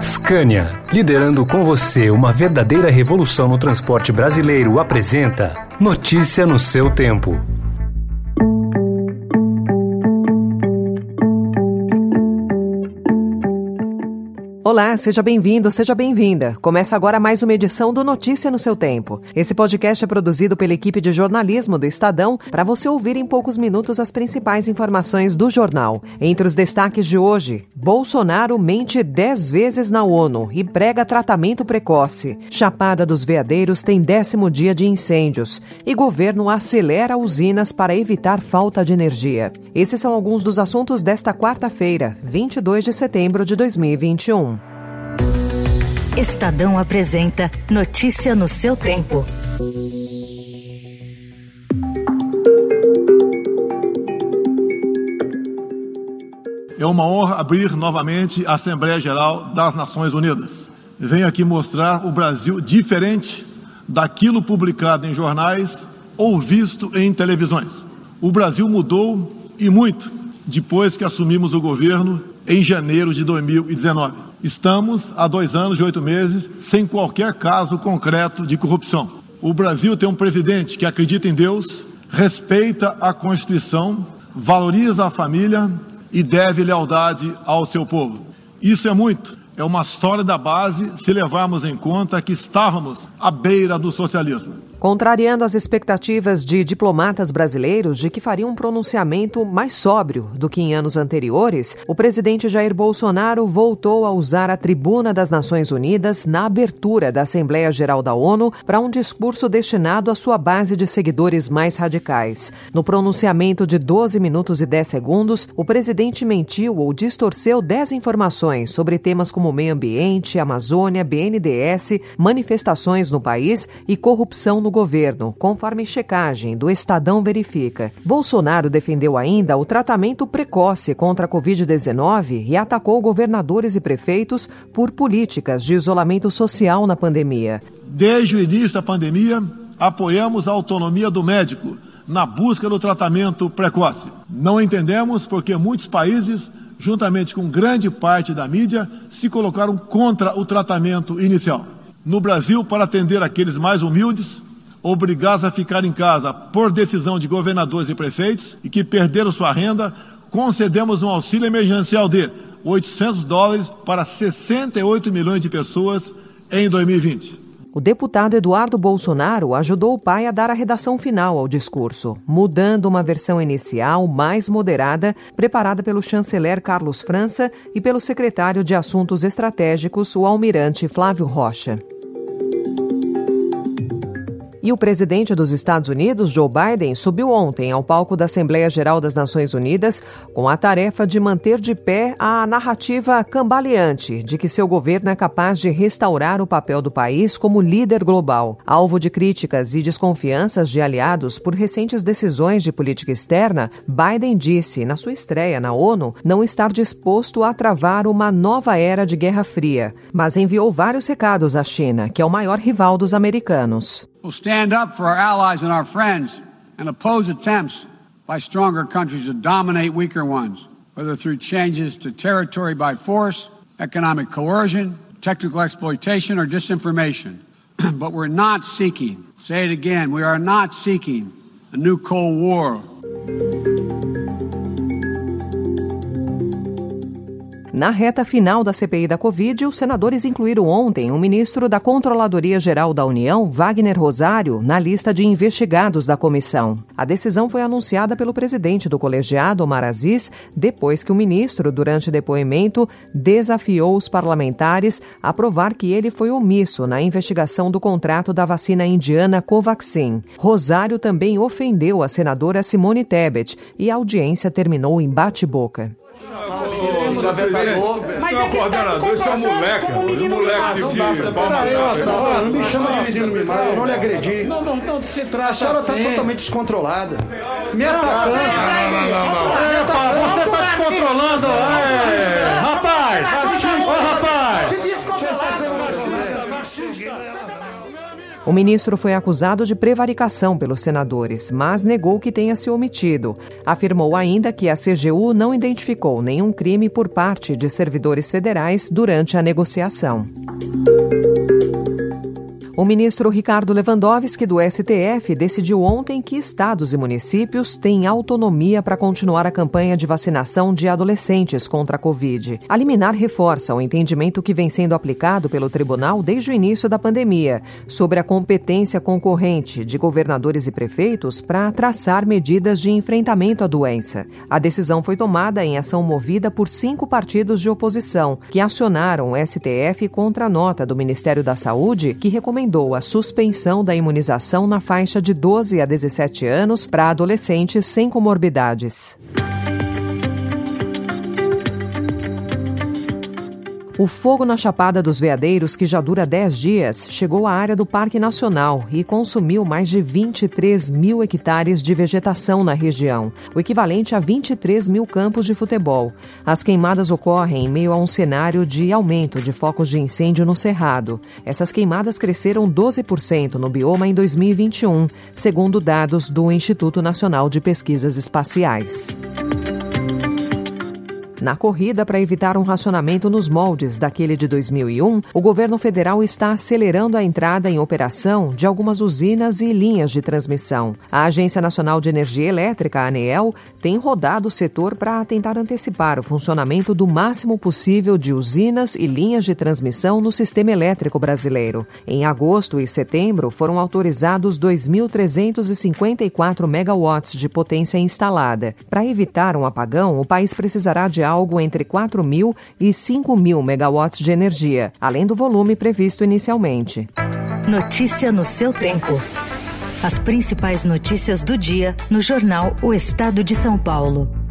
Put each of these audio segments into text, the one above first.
Scania, liderando com você uma verdadeira revolução no transporte brasileiro, apresenta Notícia no seu tempo. Olá, seja bem-vindo, seja bem-vinda. Começa agora mais uma edição do Notícia no seu tempo. Esse podcast é produzido pela equipe de jornalismo do Estadão para você ouvir em poucos minutos as principais informações do jornal. Entre os destaques de hoje, Bolsonaro mente dez vezes na ONU e prega tratamento precoce. Chapada dos Veadeiros tem décimo dia de incêndios e governo acelera usinas para evitar falta de energia. Esses são alguns dos assuntos desta quarta-feira, 22 de setembro de 2021. Estadão apresenta Notícia no seu tempo. É uma honra abrir novamente a Assembleia Geral das Nações Unidas. Venho aqui mostrar o Brasil diferente daquilo publicado em jornais ou visto em televisões. O Brasil mudou e muito depois que assumimos o governo em janeiro de 2019. Estamos há dois anos e oito meses sem qualquer caso concreto de corrupção. O Brasil tem um presidente que acredita em Deus, respeita a Constituição, valoriza a família e deve lealdade ao seu povo. Isso é muito. É uma história da base se levarmos em conta que estávamos à beira do socialismo. Contrariando as expectativas de diplomatas brasileiros de que fariam um pronunciamento mais sóbrio do que em anos anteriores, o presidente Jair Bolsonaro voltou a usar a tribuna das Nações Unidas na abertura da Assembleia Geral da ONU para um discurso destinado à sua base de seguidores mais radicais. No pronunciamento de 12 minutos e 10 segundos, o presidente mentiu ou distorceu 10 informações sobre temas como meio ambiente, Amazônia, BNDES, manifestações no país e corrupção no governo, conforme checagem do Estadão Verifica. Bolsonaro defendeu ainda o tratamento precoce contra a Covid-19 e atacou governadores e prefeitos por políticas de isolamento social na pandemia. Desde o início da pandemia, apoiamos a autonomia do médico na busca do tratamento precoce. Não entendemos porque muitos países, juntamente com grande parte da mídia, se colocaram contra o tratamento inicial. No Brasil, para atender aqueles mais humildes, obrigados a ficar em casa por decisão de governadores e prefeitos e que perderam sua renda, concedemos um auxílio emergencial de 800 dólares para 68 milhões de pessoas em 2020. O deputado Eduardo Bolsonaro ajudou o pai a dar a redação final ao discurso, mudando uma versão inicial mais moderada, preparada pelo chanceler Carlos França e pelo secretário de Assuntos Estratégicos, o almirante Flávio Rocha. E o presidente dos Estados Unidos, Joe Biden, subiu ontem ao palco da Assembleia Geral das Nações Unidas com a tarefa de manter de pé a narrativa cambaleante de que seu governo é capaz de restaurar o papel do país como líder global. Alvo de críticas e desconfianças de aliados por recentes decisões de política externa, Biden disse, na sua estreia na ONU, não estar disposto a travar uma nova era de Guerra Fria, mas enviou vários recados à China, que é o maior rival dos americanos. Will stand up for our allies and our friends and oppose attempts by stronger countries to dominate weaker ones, whether through changes to territory by force, economic coercion, technical exploitation, or disinformation. but we're not seeking, say it again, we are not seeking a new Cold War. Na reta final da CPI da Covid, os senadores incluíram ontem o ministro da Controladoria Geral da União, Wagner Rosário, na lista de investigados da comissão. A decisão foi anunciada pelo presidente do colegiado, Omar Aziz, depois que o ministro, durante depoimento, desafiou os parlamentares a provar que ele foi omisso na investigação do contrato da vacina indiana Covaxin. Rosário também ofendeu a senadora Simone Tebet e a audiência terminou em bate-boca desavetador. Mas é que coordenador, isso é um moleque, um menino moleque de palma Não me chama de menino mimado, eu não lhe agredi. Não, não, não se trata A senhora está assim. totalmente descontrolada. Me atacando. Não, não, não. Você está descontrolando. O ministro foi acusado de prevaricação pelos senadores, mas negou que tenha se omitido. Afirmou ainda que a CGU não identificou nenhum crime por parte de servidores federais durante a negociação. O ministro Ricardo Lewandowski, do STF, decidiu ontem que estados e municípios têm autonomia para continuar a campanha de vacinação de adolescentes contra a Covid. A liminar reforça o entendimento que vem sendo aplicado pelo tribunal desde o início da pandemia sobre a competência concorrente de governadores e prefeitos para traçar medidas de enfrentamento à doença. A decisão foi tomada em ação movida por cinco partidos de oposição que acionaram o STF contra a nota do Ministério da Saúde que recomendou recomendou a suspensão da imunização na faixa de 12 a 17 anos para adolescentes sem comorbidades. O fogo na Chapada dos Veadeiros, que já dura 10 dias, chegou à área do Parque Nacional e consumiu mais de 23 mil hectares de vegetação na região, o equivalente a 23 mil campos de futebol. As queimadas ocorrem em meio a um cenário de aumento de focos de incêndio no Cerrado. Essas queimadas cresceram 12% no bioma em 2021, segundo dados do Instituto Nacional de Pesquisas Espaciais. Na corrida para evitar um racionamento nos moldes daquele de 2001, o governo federal está acelerando a entrada em operação de algumas usinas e linhas de transmissão. A Agência Nacional de Energia Elétrica, ANEEL, tem rodado o setor para tentar antecipar o funcionamento do máximo possível de usinas e linhas de transmissão no sistema elétrico brasileiro. Em agosto e setembro, foram autorizados 2.354 megawatts de potência instalada. Para evitar um apagão, o país precisará de algo entre 4 mil e 5 mil megawatts de energia, além do volume previsto inicialmente. Notícia no seu tempo. As principais notícias do dia no jornal O Estado de São Paulo.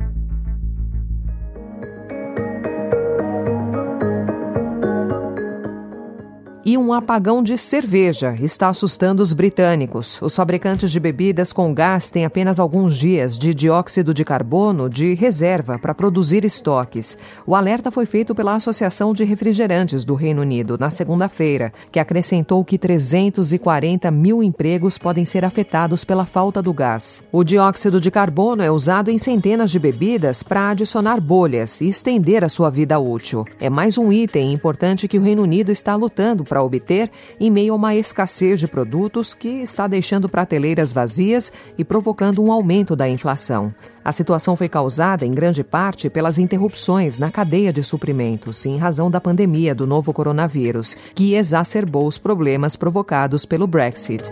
Um apagão de cerveja está assustando os britânicos. Os fabricantes de bebidas com gás têm apenas alguns dias de dióxido de carbono de reserva para produzir estoques. O alerta foi feito pela Associação de Refrigerantes do Reino Unido na segunda-feira, que acrescentou que 340 mil empregos podem ser afetados pela falta do gás. O dióxido de carbono é usado em centenas de bebidas para adicionar bolhas e estender a sua vida útil. É mais um item importante que o Reino Unido está lutando para obter em meio a uma escassez de produtos que está deixando prateleiras vazias e provocando um aumento da inflação. A situação foi causada, em grande parte, pelas interrupções na cadeia de suprimentos, em razão da pandemia do novo coronavírus, que exacerbou os problemas provocados pelo Brexit.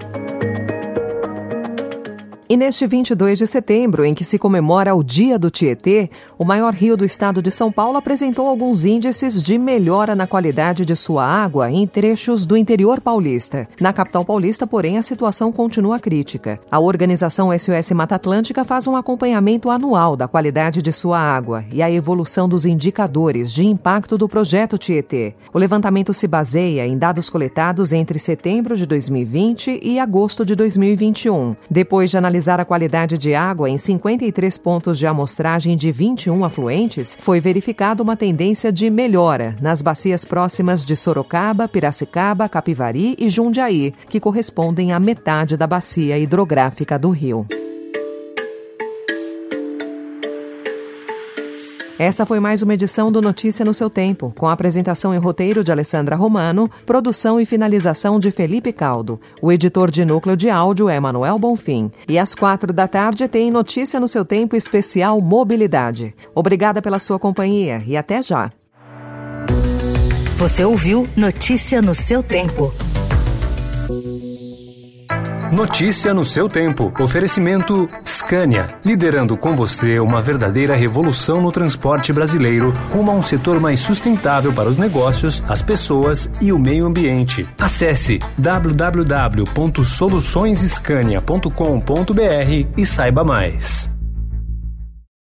E neste 22 de setembro, em que se comemora o Dia do Tietê, o maior rio do estado de São Paulo apresentou alguns índices de melhora na qualidade de sua água em trechos do interior paulista. Na capital paulista, porém, a situação continua crítica. A organização SOS Mata Atlântica faz um acompanhamento anual da qualidade de sua água e a evolução dos indicadores de impacto do projeto Tietê. O levantamento se baseia em dados coletados entre setembro de 2020 e agosto de 2021. Depois de analisar analisar a qualidade de água em 53 pontos de amostragem de 21 afluentes, foi verificada uma tendência de melhora nas bacias próximas de Sorocaba, Piracicaba, Capivari e Jundiaí, que correspondem à metade da bacia hidrográfica do rio. Essa foi mais uma edição do Notícia no seu tempo, com apresentação e roteiro de Alessandra Romano, produção e finalização de Felipe Caldo. O editor de núcleo de áudio é Manuel Bonfim. E às quatro da tarde tem Notícia no seu tempo especial Mobilidade. Obrigada pela sua companhia e até já. Você ouviu Notícia no seu tempo. Notícia no seu tempo. Oferecimento Scania, liderando com você uma verdadeira revolução no transporte brasileiro, rumo a um setor mais sustentável para os negócios, as pessoas e o meio ambiente. Acesse www.soluçõesescania.com.br e saiba mais.